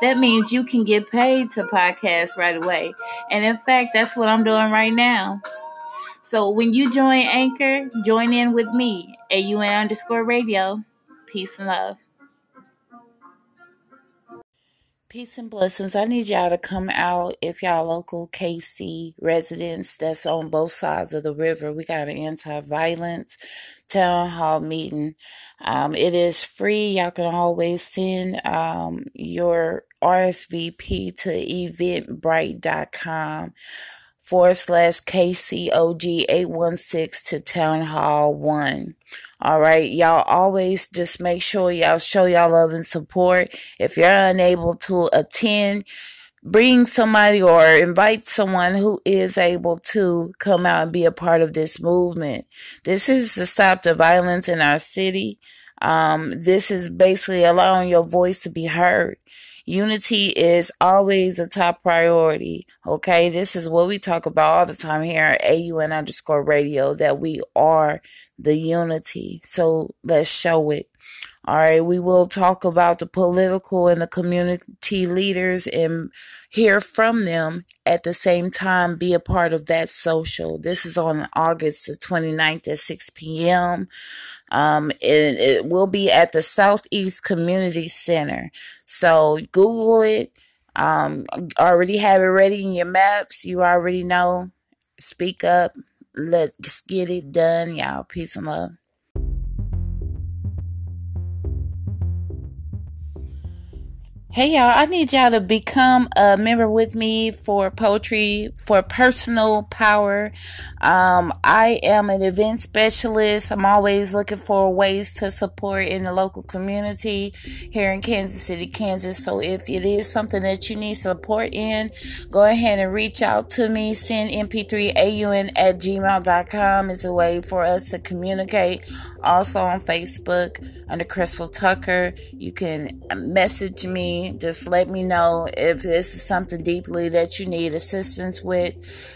That means you can get paid to podcast right away. And in fact, that's what I'm doing right now. So when you join Anchor, join in with me, AUN underscore radio. Peace and love. Peace and blessings. I need y'all to come out if y'all local KC residents that's on both sides of the river. We got an anti-violence town hall meeting. Um, it is free. Y'all can always send um, your RSVP to eventbrite.com forward slash KCOG 816 to Town Hall 1. All right. Y'all always just make sure y'all show y'all love and support. If you're unable to attend, bring somebody or invite someone who is able to come out and be a part of this movement. This is to stop the violence in our city. Um, this is basically allowing your voice to be heard. Unity is always a top priority. Okay. This is what we talk about all the time here at AUN underscore radio that we are the unity. So let's show it. All right. We will talk about the political and the community leaders and hear from them at the same time, be a part of that social. This is on August the 29th at 6 p.m. Um, and it will be at the Southeast Community Center. So Google it. Um, already have it ready in your maps. You already know. Speak up. Let's get it done, y'all. Peace and love. Hey y'all, I need y'all to become a member with me for poetry for personal power. Um, I am an event specialist. I'm always looking for ways to support in the local community here in Kansas City, Kansas. So if it is something that you need support in, go ahead and reach out to me. Send mp3aun at gmail.com is a way for us to communicate. Also on Facebook under Chrystal Tucker. You can message just let me know if this is something deeply that you need assistance with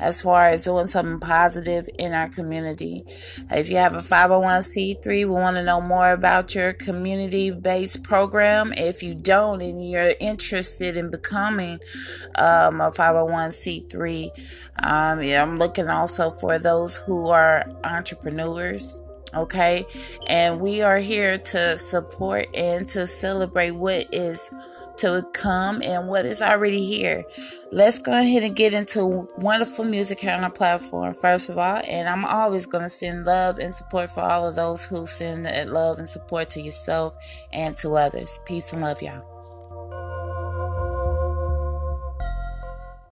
as far as doing something positive in our community. If you have a 501c3, we want to know more about your community based program. If you don't and you're interested in becoming um, a 501c3, um, yeah, I'm looking also for those who are entrepreneurs okay and we are here to support and to celebrate what is to come and what is already here. Let's go ahead and get into wonderful music here on our platform, first of all. And I'm always going to send love and support for all of those who send love and support to yourself and to others. Peace and love, y'all.